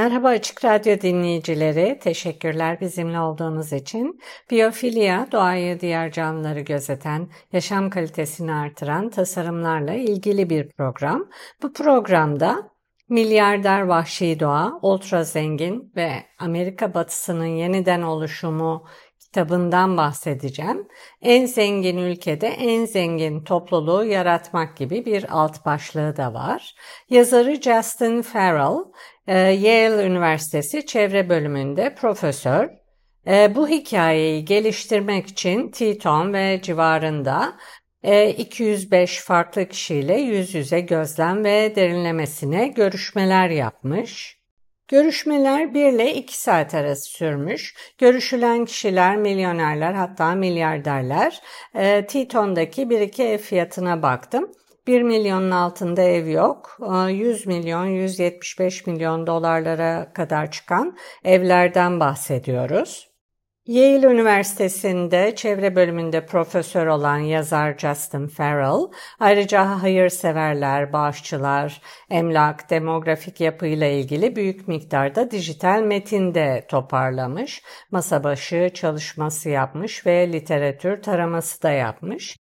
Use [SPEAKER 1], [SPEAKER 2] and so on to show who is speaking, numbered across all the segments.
[SPEAKER 1] Merhaba Açık Radyo dinleyicileri, teşekkürler bizimle olduğunuz için. Biyofilya, doğayı diğer canlıları gözeten, yaşam kalitesini artıran tasarımlarla ilgili bir program. Bu programda milyarder vahşi doğa, ultra zengin ve Amerika batısının yeniden oluşumu kitabından bahsedeceğim. En zengin ülkede en zengin topluluğu yaratmak gibi bir alt başlığı da var. Yazarı Justin Farrell, Yale Üniversitesi Çevre Bölümünde profesör. E, bu hikayeyi geliştirmek için Teton ve civarında 205 e, farklı kişiyle yüz yüze gözlem ve derinlemesine görüşmeler yapmış. Görüşmeler 1 ile 2 saat arası sürmüş. Görüşülen kişiler milyonerler hatta milyarderler. E, Titon'daki 1-2 ev fiyatına baktım. 1 milyonun altında ev yok. 100 milyon, 175 milyon dolarlara kadar çıkan evlerden bahsediyoruz. Yale Üniversitesi'nde çevre bölümünde profesör olan yazar Justin Farrell, ayrıca hayırseverler, bağışçılar, emlak, demografik yapıyla ilgili büyük miktarda dijital metin de toparlamış, masa başı çalışması yapmış ve literatür taraması da yapmış.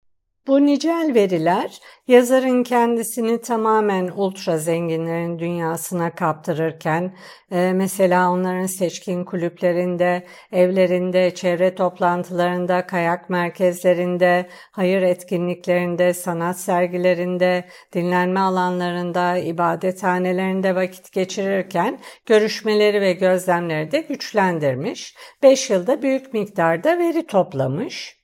[SPEAKER 1] Bu nicel veriler yazarın kendisini tamamen ultra zenginlerin dünyasına kaptırırken e, mesela onların seçkin kulüplerinde, evlerinde, çevre toplantılarında, kayak merkezlerinde, hayır etkinliklerinde, sanat sergilerinde, dinlenme alanlarında, ibadethanelerinde vakit geçirirken görüşmeleri ve gözlemleri de güçlendirmiş. 5 yılda büyük miktarda veri toplamış.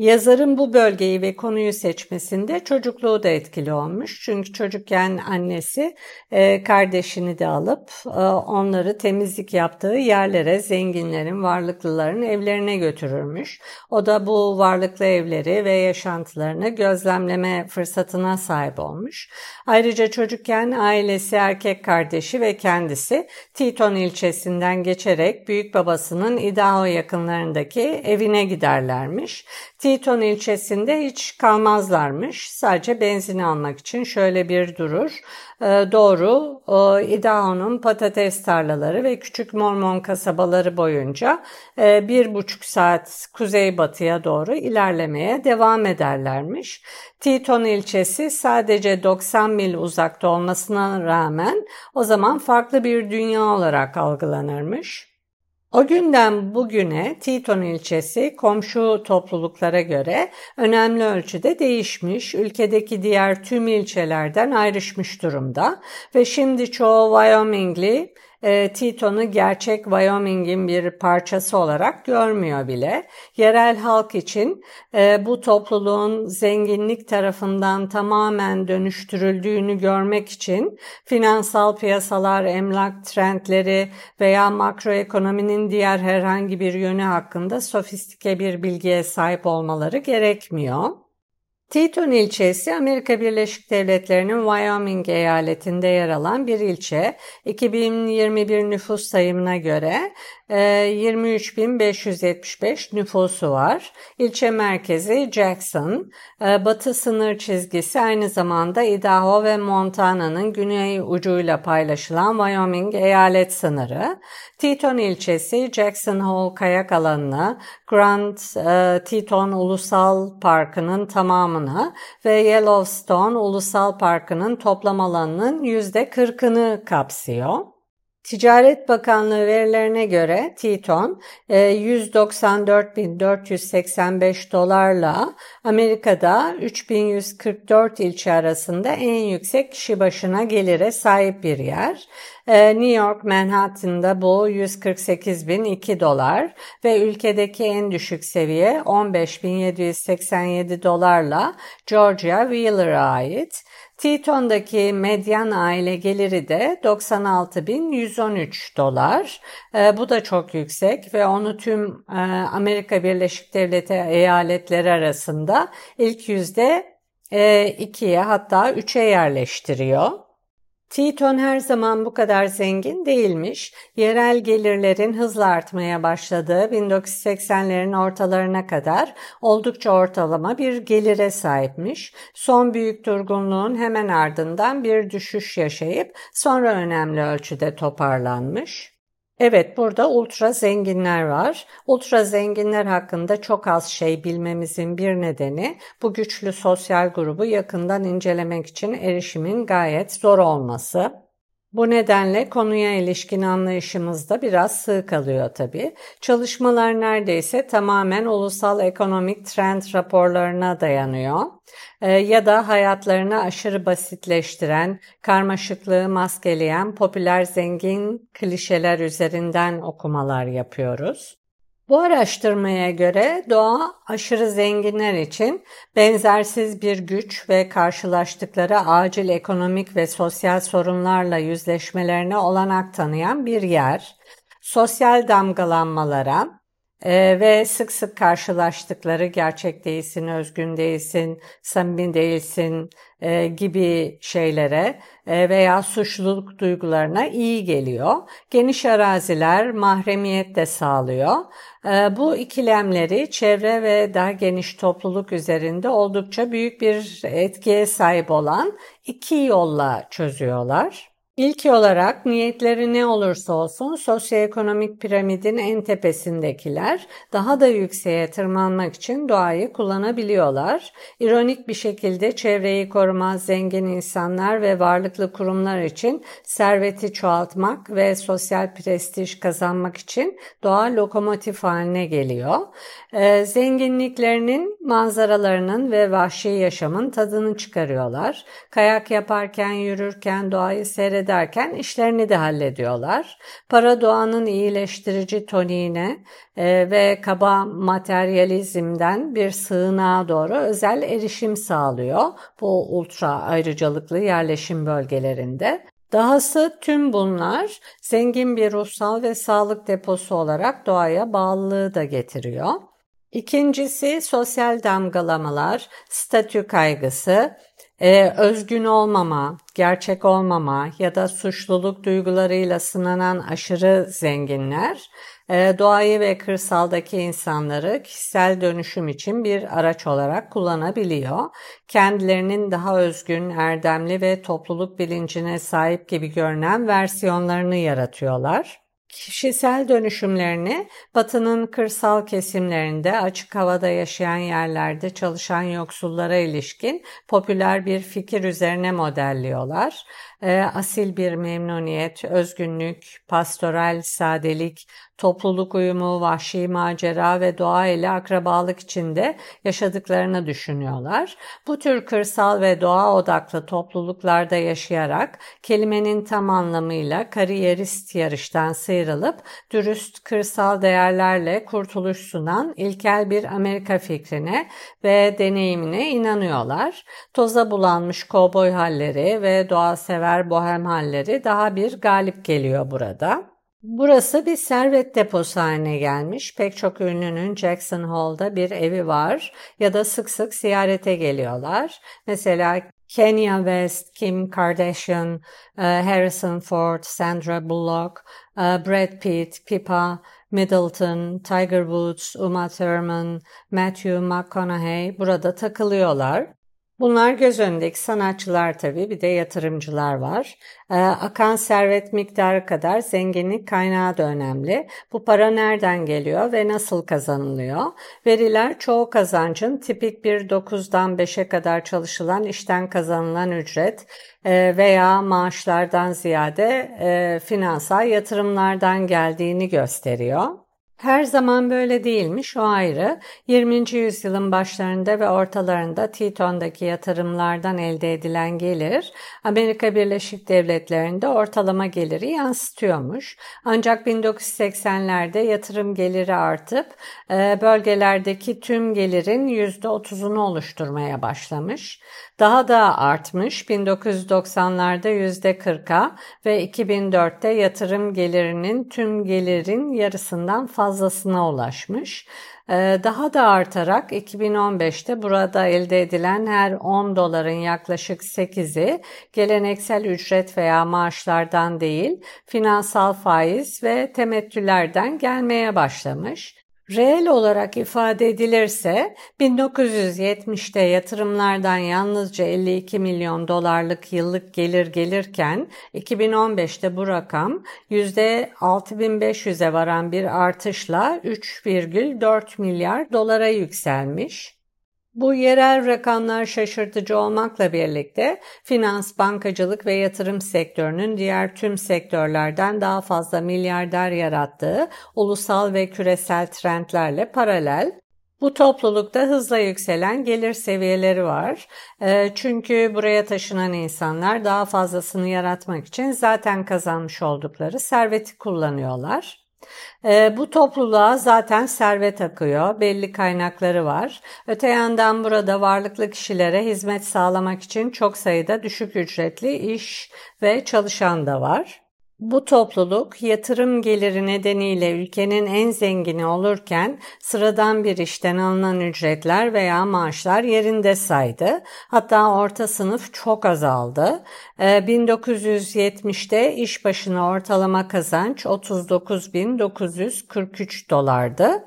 [SPEAKER 1] Yazarın bu bölgeyi ve konuyu seçmesinde çocukluğu da etkili olmuş. Çünkü çocukken annesi e, kardeşini de alıp e, onları temizlik yaptığı yerlere zenginlerin, varlıklıların evlerine götürürmüş. O da bu varlıklı evleri ve yaşantılarını gözlemleme fırsatına sahip olmuş. Ayrıca çocukken ailesi, erkek kardeşi ve kendisi Teton ilçesinden geçerek büyük babasının Idaho yakınlarındaki evine giderlermiş. Teton ilçesinde hiç kalmazlarmış. Sadece benzin almak için şöyle bir durur. Ee, doğru Idaho'nun patates tarlaları ve küçük Mormon kasabaları boyunca e, bir buçuk saat kuzeybatıya doğru ilerlemeye devam ederlermiş. Teton ilçesi sadece 90 mil uzakta olmasına rağmen o zaman farklı bir dünya olarak algılanırmış. O günden bugüne Teton ilçesi komşu topluluklara göre önemli ölçüde değişmiş, ülkedeki diğer tüm ilçelerden ayrışmış durumda ve şimdi çoğu Wyomingli e, Teton'u gerçek Wyoming'in bir parçası olarak görmüyor bile. Yerel halk için e, bu topluluğun zenginlik tarafından tamamen dönüştürüldüğünü görmek için finansal piyasalar, emlak trendleri veya makroekonominin diğer herhangi bir yönü hakkında sofistike bir bilgiye sahip olmaları gerekmiyor. Teton ilçesi Amerika Birleşik Devletleri'nin Wyoming eyaletinde yer alan bir ilçe. 2021 nüfus sayımına göre 23.575 e, nüfusu var. İlçe merkezi Jackson. E, batı sınır çizgisi aynı zamanda Idaho ve Montana'nın güney ucuyla paylaşılan Wyoming eyalet sınırı. Teton ilçesi Jackson Hole kayak alanını, Grand e, Teton Ulusal Parkı'nın tamamını ve Yellowstone Ulusal Parkı'nın toplam alanının %40'ını kapsıyor. Ticaret Bakanlığı verilerine göre Teton 194.485 e, dolarla Amerika'da 3144 ilçe arasında en yüksek kişi başına gelire sahip bir yer. Ee, New York Manhattan'da bu 148.002 dolar ve ülkedeki en düşük seviye 15.787 dolarla Georgia Wheeler'a ait. Teton'daki medyan aile geliri de 96.113 dolar. E, bu da çok yüksek ve onu tüm e, Amerika Birleşik Devletleri eyaletleri arasında ilk yüzde e, ikiye hatta üçe yerleştiriyor. Teton her zaman bu kadar zengin değilmiş. Yerel gelirlerin hızla artmaya başladığı 1980'lerin ortalarına kadar oldukça ortalama bir gelire sahipmiş. Son büyük durgunluğun hemen ardından bir düşüş yaşayıp sonra önemli ölçüde toparlanmış. Evet burada ultra zenginler var. Ultra zenginler hakkında çok az şey bilmemizin bir nedeni bu güçlü sosyal grubu yakından incelemek için erişimin gayet zor olması. Bu nedenle konuya ilişkin anlayışımız da biraz sığ kalıyor tabii. Çalışmalar neredeyse tamamen ulusal ekonomik trend raporlarına dayanıyor. Ee, ya da hayatlarını aşırı basitleştiren, karmaşıklığı maskeleyen popüler zengin klişeler üzerinden okumalar yapıyoruz. Bu araştırmaya göre doğa aşırı zenginler için benzersiz bir güç ve karşılaştıkları acil ekonomik ve sosyal sorunlarla yüzleşmelerine olanak tanıyan bir yer. Sosyal damgalanmalara, ee, ve sık sık karşılaştıkları gerçek değilsin, özgün değilsin, samimi değilsin e, gibi şeylere e, veya suçluluk duygularına iyi geliyor. Geniş araziler mahremiyet de sağlıyor. E, bu ikilemleri çevre ve daha geniş topluluk üzerinde oldukça büyük bir etkiye sahip olan iki yolla çözüyorlar. İlk olarak niyetleri ne olursa olsun sosyoekonomik piramidin en tepesindekiler daha da yükseğe tırmanmak için doğayı kullanabiliyorlar. İronik bir şekilde çevreyi korumaz zengin insanlar ve varlıklı kurumlar için serveti çoğaltmak ve sosyal prestij kazanmak için doğa lokomotif haline geliyor. Ee, zenginliklerinin manzaralarının ve vahşi yaşamın tadını çıkarıyorlar. Kayak yaparken, yürürken, doğayı seyrederken ederken işlerini de hallediyorlar. Para doğanın iyileştirici toniğine e, ve kaba materyalizmden bir sığınağa doğru özel erişim sağlıyor bu ultra ayrıcalıklı yerleşim bölgelerinde. Dahası tüm bunlar zengin bir ruhsal ve sağlık deposu olarak doğaya bağlılığı da getiriyor. İkincisi sosyal damgalamalar, statü kaygısı, ee, özgün olmama, gerçek olmama ya da suçluluk duygularıyla sınanan aşırı zenginler e, doğayı ve kırsaldaki insanları kişisel dönüşüm için bir araç olarak kullanabiliyor. Kendilerinin daha özgün, erdemli ve topluluk bilincine sahip gibi görünen versiyonlarını yaratıyorlar. Kişisel dönüşümlerini Batı'nın kırsal kesimlerinde açık havada yaşayan yerlerde çalışan yoksullara ilişkin popüler bir fikir üzerine modelliyorlar e, asil bir memnuniyet, özgünlük, pastoral sadelik, topluluk uyumu, vahşi macera ve doğa ile akrabalık içinde yaşadıklarını düşünüyorlar. Bu tür kırsal ve doğa odaklı topluluklarda yaşayarak kelimenin tam anlamıyla kariyerist yarıştan sıyrılıp dürüst kırsal değerlerle kurtuluş sunan ilkel bir Amerika fikrine ve deneyimine inanıyorlar. Toza bulanmış kovboy halleri ve doğa sever sever bohem halleri daha bir galip geliyor burada. Burası bir servet deposu haline gelmiş. Pek çok ünlünün Jackson Hall'da bir evi var ya da sık sık ziyarete geliyorlar. Mesela Kenya West, Kim Kardashian, e, Harrison Ford, Sandra Bullock, e, Brad Pitt, Pippa Middleton, Tiger Woods, Uma Thurman, Matthew McConaughey burada takılıyorlar. Bunlar göz önündeki sanatçılar tabii bir de yatırımcılar var. Ee, akan servet miktarı kadar zenginlik kaynağı da önemli. Bu para nereden geliyor ve nasıl kazanılıyor? Veriler çoğu kazancın tipik bir 9'dan 5'e kadar çalışılan işten kazanılan ücret e, veya maaşlardan ziyade e, finansal yatırımlardan geldiğini gösteriyor. Her zaman böyle değilmiş o ayrı. 20. yüzyılın başlarında ve ortalarında Teton'daki yatırımlardan elde edilen gelir Amerika Birleşik Devletleri'nde ortalama geliri yansıtıyormuş. Ancak 1980'lerde yatırım geliri artıp e, bölgelerdeki tüm gelirin %30'unu oluşturmaya başlamış. Daha da artmış 1990'larda %40'a ve 2004'te yatırım gelirinin tüm gelirin yarısından fazlasına ulaşmış. Ee, daha da artarak 2015'te burada elde edilen her 10 doların yaklaşık 8'i geleneksel ücret veya maaşlardan değil, finansal faiz ve temettülerden gelmeye başlamış. Reel olarak ifade edilirse 1970'te yatırımlardan yalnızca 52 milyon dolarlık yıllık gelir gelirken 2015'te bu rakam %6500'e varan bir artışla 3,4 milyar dolara yükselmiş. Bu yerel rakamlar şaşırtıcı olmakla birlikte finans, bankacılık ve yatırım sektörünün diğer tüm sektörlerden daha fazla milyarder yarattığı ulusal ve küresel trendlerle paralel. Bu toplulukta hızla yükselen gelir seviyeleri var. Ee, çünkü buraya taşınan insanlar daha fazlasını yaratmak için zaten kazanmış oldukları serveti kullanıyorlar. E, bu topluluğa zaten servet akıyor, belli kaynakları var. Öte yandan burada varlıklı kişilere hizmet sağlamak için çok sayıda düşük ücretli iş ve çalışan da var. Bu topluluk yatırım geliri nedeniyle ülkenin en zengini olurken sıradan bir işten alınan ücretler veya maaşlar yerinde saydı. Hatta orta sınıf çok azaldı. 1970'te ee, iş başına ortalama kazanç 39.943 dolardı.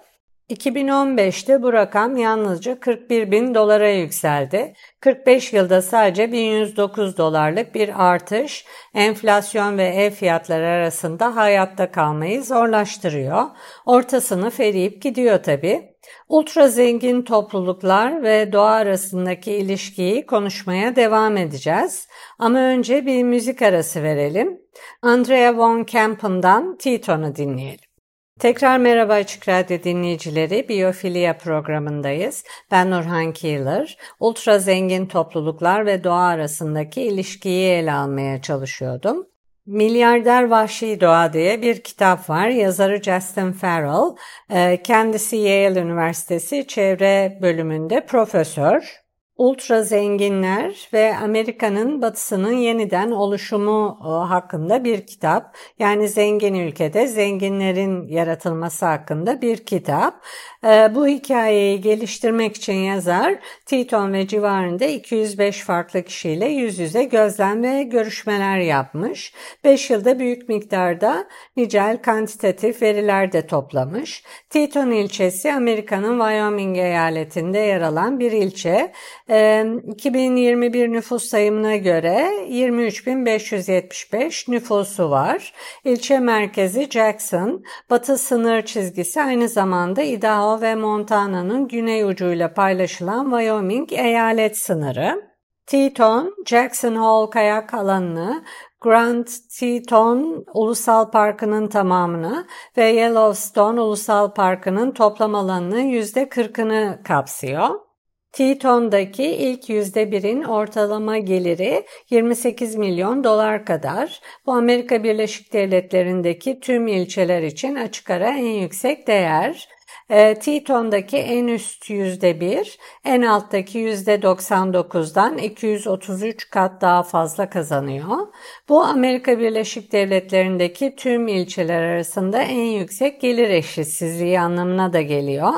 [SPEAKER 1] 2015'te bu rakam yalnızca 41 bin dolara yükseldi. 45 yılda sadece 1109 dolarlık bir artış enflasyon ve ev fiyatları arasında hayatta kalmayı zorlaştırıyor. Orta sınıf eriyip gidiyor tabi. Ultra zengin topluluklar ve doğa arasındaki ilişkiyi konuşmaya devam edeceğiz. Ama önce bir müzik arası verelim. Andrea von Kempen'dan Teton'u dinleyelim. Tekrar merhaba Açık Radyo dinleyicileri. Biyofilya programındayız. Ben Nurhan Keeler. Ultra zengin topluluklar ve doğa arasındaki ilişkiyi ele almaya çalışıyordum. Milyarder Vahşi Doğa diye bir kitap var. Yazarı Justin Farrell. Ee, kendisi Yale Üniversitesi çevre bölümünde profesör ultra zenginler ve Amerika'nın batısının yeniden oluşumu e, hakkında bir kitap. Yani zengin ülkede zenginlerin yaratılması hakkında bir kitap. E, bu hikayeyi geliştirmek için yazar Teton ve civarında 205 farklı kişiyle yüz yüze gözlem ve görüşmeler yapmış. 5 yılda büyük miktarda nicel kantitatif veriler de toplamış. Teton ilçesi Amerika'nın Wyoming eyaletinde yer alan bir ilçe. 2021 nüfus sayımına göre 23.575 nüfusu var. İlçe merkezi Jackson, batı sınır çizgisi aynı zamanda Idaho ve Montana'nın güney ucuyla paylaşılan Wyoming eyalet sınırı. Teton, Jackson Hole kayak alanını, Grand Teton Ulusal Parkı'nın tamamını ve Yellowstone Ulusal Parkı'nın toplam alanının %40'ını kapsıyor. Teton'daki ilk yüzde birin ortalama geliri 28 milyon dolar kadar. Bu Amerika Birleşik Devletleri'ndeki tüm ilçeler için açık ara en yüksek değer. E, Teton'daki en üst yüzde bir, en alttaki yüzde 99'dan 233 kat daha fazla kazanıyor. Bu Amerika Birleşik Devletleri'ndeki tüm ilçeler arasında en yüksek gelir eşitsizliği anlamına da geliyor.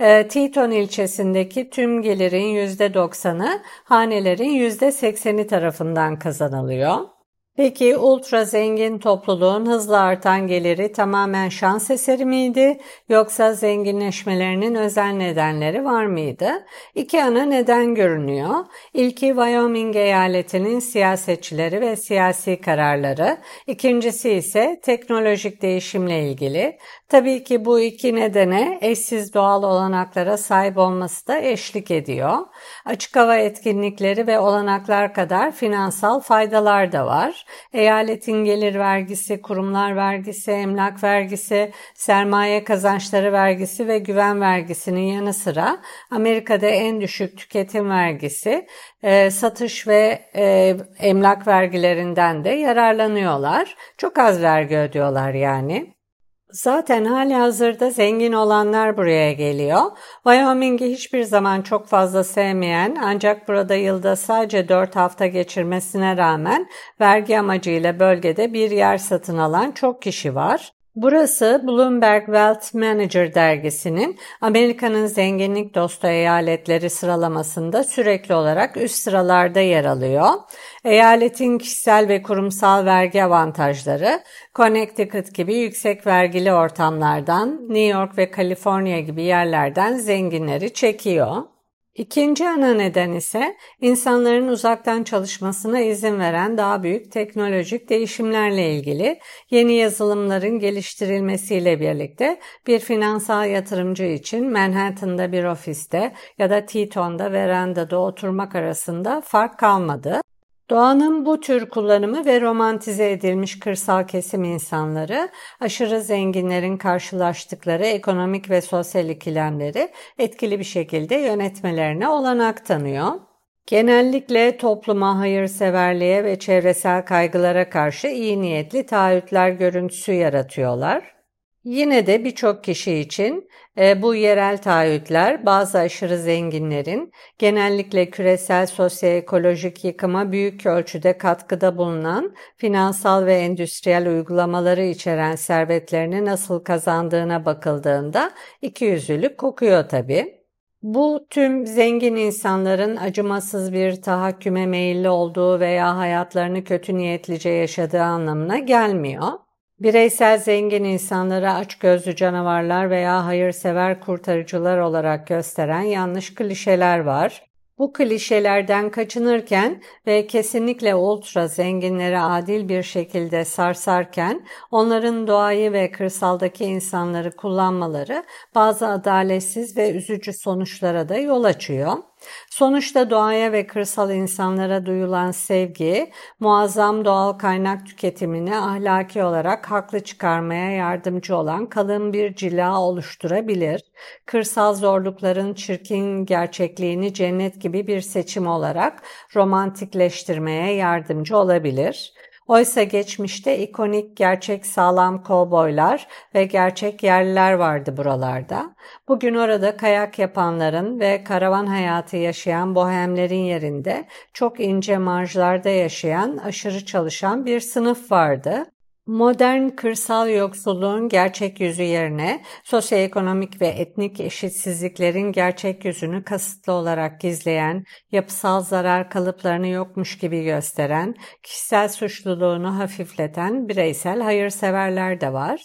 [SPEAKER 1] E, Teton ilçesindeki tüm gelirin yüzde 90'ı hanelerin yüzde 80'i tarafından kazanılıyor. Peki ultra zengin topluluğun hızla artan geliri tamamen şans eseri miydi yoksa zenginleşmelerinin özel nedenleri var mıydı? İki ana neden görünüyor. İlki Wyoming eyaletinin siyasetçileri ve siyasi kararları. İkincisi ise teknolojik değişimle ilgili. Tabii ki bu iki nedene eşsiz doğal olanaklara sahip olması da eşlik ediyor. Açık hava etkinlikleri ve olanaklar kadar finansal faydalar da var. Eyaletin gelir vergisi, kurumlar vergisi, emlak vergisi, sermaye kazançları vergisi ve güven vergisinin yanı sıra Amerika'da en düşük tüketim vergisi, e, satış ve e, emlak vergilerinden de yararlanıyorlar. Çok az vergi ödüyorlar yani. Zaten hali hazırda zengin olanlar buraya geliyor. Wyoming'i hiçbir zaman çok fazla sevmeyen ancak burada yılda sadece 4 hafta geçirmesine rağmen vergi amacıyla bölgede bir yer satın alan çok kişi var. Burası Bloomberg Wealth Manager dergisinin Amerika'nın zenginlik dostu eyaletleri sıralamasında sürekli olarak üst sıralarda yer alıyor. Eyaletin kişisel ve kurumsal vergi avantajları Connecticut gibi yüksek vergili ortamlardan, New York ve Kaliforniya gibi yerlerden zenginleri çekiyor. İkinci ana neden ise insanların uzaktan çalışmasına izin veren daha büyük teknolojik değişimlerle ilgili yeni yazılımların geliştirilmesiyle birlikte bir finansal yatırımcı için Manhattan'da bir ofiste ya da Teton'da verandada oturmak arasında fark kalmadı. Doğanın bu tür kullanımı ve romantize edilmiş kırsal kesim insanları aşırı zenginlerin karşılaştıkları ekonomik ve sosyal ikilemleri etkili bir şekilde yönetmelerine olanak tanıyor. Genellikle topluma hayırseverliğe ve çevresel kaygılara karşı iyi niyetli taahhütler görüntüsü yaratıyorlar. Yine de birçok kişi için e, bu yerel taahhütler bazı aşırı zenginlerin genellikle küresel sosyoekolojik yıkıma büyük ölçüde katkıda bulunan finansal ve endüstriyel uygulamaları içeren servetlerini nasıl kazandığına bakıldığında ikiyüzlülük kokuyor tabii. Bu tüm zengin insanların acımasız bir tahakküme meyilli olduğu veya hayatlarını kötü niyetlice yaşadığı anlamına gelmiyor. Bireysel zengin insanları açgözlü canavarlar veya hayırsever kurtarıcılar olarak gösteren yanlış klişeler var. Bu klişelerden kaçınırken ve kesinlikle ultra zenginleri adil bir şekilde sarsarken onların doğayı ve kırsaldaki insanları kullanmaları bazı adaletsiz ve üzücü sonuçlara da yol açıyor. Sonuçta doğaya ve kırsal insanlara duyulan sevgi, muazzam doğal kaynak tüketimini ahlaki olarak haklı çıkarmaya yardımcı olan kalın bir cila oluşturabilir. Kırsal zorlukların çirkin gerçekliğini cennet gibi bir seçim olarak romantikleştirmeye yardımcı olabilir. Oysa geçmişte ikonik gerçek sağlam kovboylar ve gerçek yerliler vardı buralarda. Bugün orada kayak yapanların ve karavan hayatı yaşayan bohemlerin yerinde çok ince marjlarda yaşayan aşırı çalışan bir sınıf vardı. Modern kırsal yoksulluğun gerçek yüzü yerine sosyoekonomik ve etnik eşitsizliklerin gerçek yüzünü kasıtlı olarak gizleyen, yapısal zarar kalıplarını yokmuş gibi gösteren, kişisel suçluluğunu hafifleten bireysel hayırseverler de var.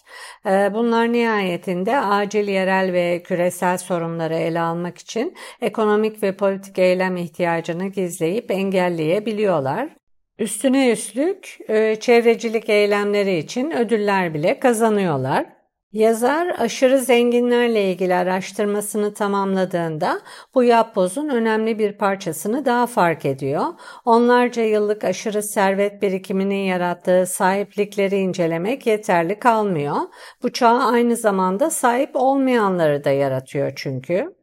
[SPEAKER 1] Ee, bunlar nihayetinde acil yerel ve küresel sorunları ele almak için ekonomik ve politik eylem ihtiyacını gizleyip engelleyebiliyorlar. Üstüne üstlük e, çevrecilik eylemleri için ödüller bile kazanıyorlar. Yazar aşırı zenginlerle ilgili araştırmasını tamamladığında bu yapbozun önemli bir parçasını daha fark ediyor. Onlarca yıllık aşırı servet birikiminin yarattığı sahiplikleri incelemek yeterli kalmıyor. Bu çağ aynı zamanda sahip olmayanları da yaratıyor çünkü.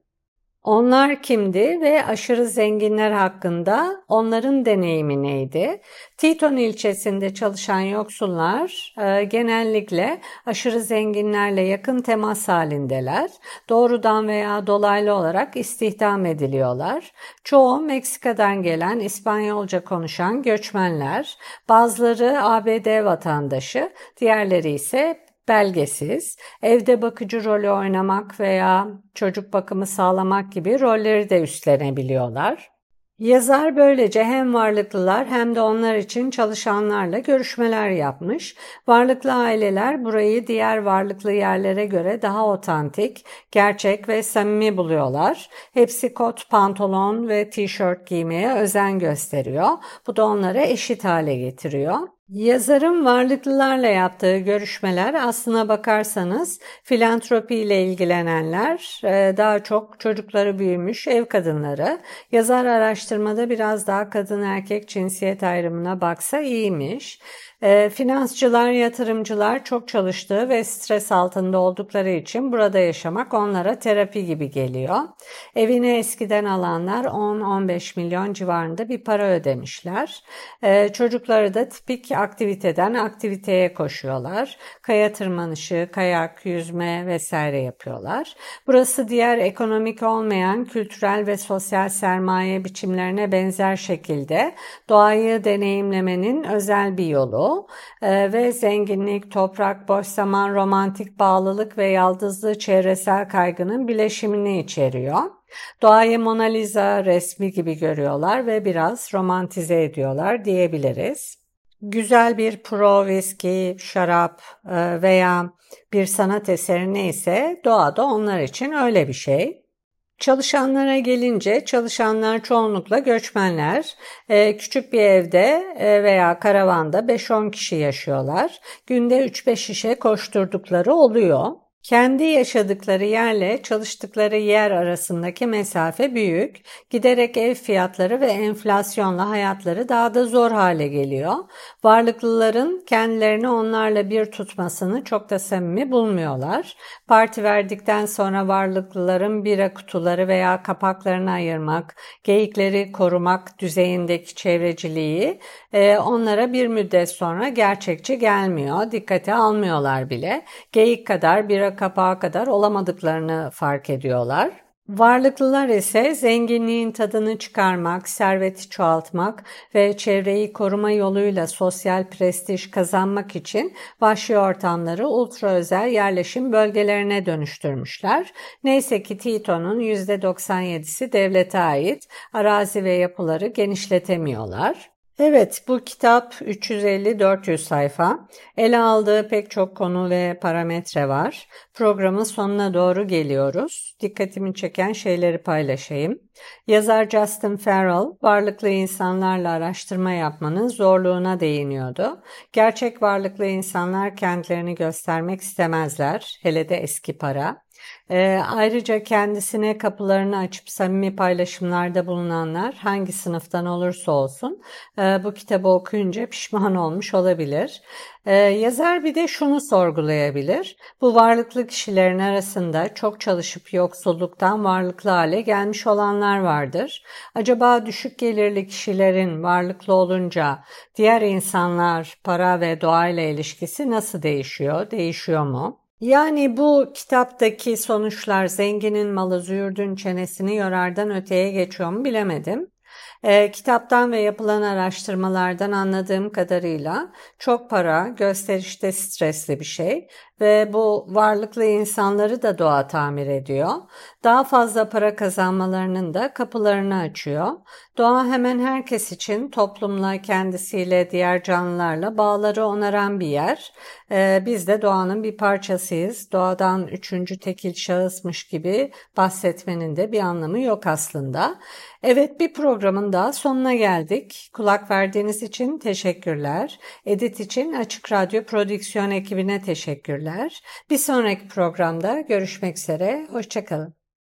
[SPEAKER 1] Onlar kimdi ve aşırı zenginler hakkında onların deneyimi neydi? Teton ilçesinde çalışan yoksullar e, genellikle aşırı zenginlerle yakın temas halindeler. Doğrudan veya dolaylı olarak istihdam ediliyorlar. Çoğu Meksika'dan gelen İspanyolca konuşan göçmenler, bazıları ABD vatandaşı, diğerleri ise belgesiz, evde bakıcı rolü oynamak veya çocuk bakımı sağlamak gibi rolleri de üstlenebiliyorlar. Yazar böylece hem varlıklılar hem de onlar için çalışanlarla görüşmeler yapmış. Varlıklı aileler burayı diğer varlıklı yerlere göre daha otantik, gerçek ve samimi buluyorlar. Hepsi kot, pantolon ve tişört giymeye özen gösteriyor. Bu da onları eşit hale getiriyor. Yazarın varlıklılarla yaptığı görüşmeler aslına bakarsanız filantropi ile ilgilenenler, e, daha çok çocukları büyümüş ev kadınları. Yazar araştırmada biraz daha kadın erkek cinsiyet ayrımına baksa iyiymiş. E, finansçılar, yatırımcılar çok çalıştığı ve stres altında oldukları için burada yaşamak onlara terapi gibi geliyor. Evini eskiden alanlar 10-15 milyon civarında bir para ödemişler. E, çocukları da tipik aktiviteden aktiviteye koşuyorlar. Kaya tırmanışı, kayak, yüzme vesaire yapıyorlar. Burası diğer ekonomik olmayan kültürel ve sosyal sermaye biçimlerine benzer şekilde doğayı deneyimlemenin özel bir yolu e, ve zenginlik, toprak, boş zaman, romantik bağlılık ve yaldızlı çevresel kaygının bileşimini içeriyor. Doğayı Mona Lisa resmi gibi görüyorlar ve biraz romantize ediyorlar diyebiliriz. Güzel bir pro viski, şarap e, veya bir sanat eseri neyse doğada onlar için öyle bir şey. Çalışanlara gelince çalışanlar çoğunlukla göçmenler. Ee, küçük bir evde e, veya karavanda 5-10 kişi yaşıyorlar. Günde 3-5 şişe koşturdukları oluyor. Kendi yaşadıkları yerle çalıştıkları yer arasındaki mesafe büyük. Giderek ev fiyatları ve enflasyonla hayatları daha da zor hale geliyor. Varlıklıların kendilerini onlarla bir tutmasını çok da samimi bulmuyorlar. Parti verdikten sonra varlıklıların bira kutuları veya kapaklarını ayırmak, geyikleri korumak düzeyindeki çevreciliği e, onlara bir müddet sonra gerçekçi gelmiyor. Dikkate almıyorlar bile. Geyik kadar bira kapağı kadar olamadıklarını fark ediyorlar. Varlıklılar ise zenginliğin tadını çıkarmak, serveti çoğaltmak ve çevreyi koruma yoluyla sosyal prestij kazanmak için vahşi ortamları ultra özel yerleşim bölgelerine dönüştürmüşler. Neyse ki Tito'nun %97'si devlete ait arazi ve yapıları genişletemiyorlar. Evet, bu kitap 350-400 sayfa. Ele aldığı pek çok konu ve parametre var. Programın sonuna doğru geliyoruz. Dikkatimi çeken şeyleri paylaşayım. Yazar Justin Farrell, varlıklı insanlarla araştırma yapmanın zorluğuna değiniyordu. Gerçek varlıklı insanlar kendilerini göstermek istemezler, hele de eski para. E, ayrıca kendisine kapılarını açıp samimi paylaşımlarda bulunanlar hangi sınıftan olursa olsun e, bu kitabı okuyunca pişman olmuş olabilir. E, yazar bir de şunu sorgulayabilir. Bu varlıklı kişilerin arasında çok çalışıp yoksulluktan varlıklı hale gelmiş olanlar vardır. Acaba düşük gelirli kişilerin varlıklı olunca diğer insanlar para ve doğayla ilişkisi nasıl değişiyor? Değişiyor mu? Yani bu kitaptaki sonuçlar zenginin malı züğürdün çenesini yorardan öteye geçiyor mu bilemedim. E, kitaptan ve yapılan araştırmalardan anladığım kadarıyla çok para gösterişte stresli bir şey ve bu varlıklı insanları da doğa tamir ediyor. Daha fazla para kazanmalarının da kapılarını açıyor. Doğa hemen herkes için toplumla, kendisiyle, diğer canlılarla bağları onaran bir yer. Ee, biz de doğanın bir parçasıyız. Doğadan üçüncü tekil şahısmış gibi bahsetmenin de bir anlamı yok aslında. Evet bir programın daha sonuna geldik. Kulak verdiğiniz için teşekkürler. Edit için Açık Radyo Prodüksiyon ekibine teşekkürler. Bir sonraki programda görüşmek üzere. Hoşçakalın.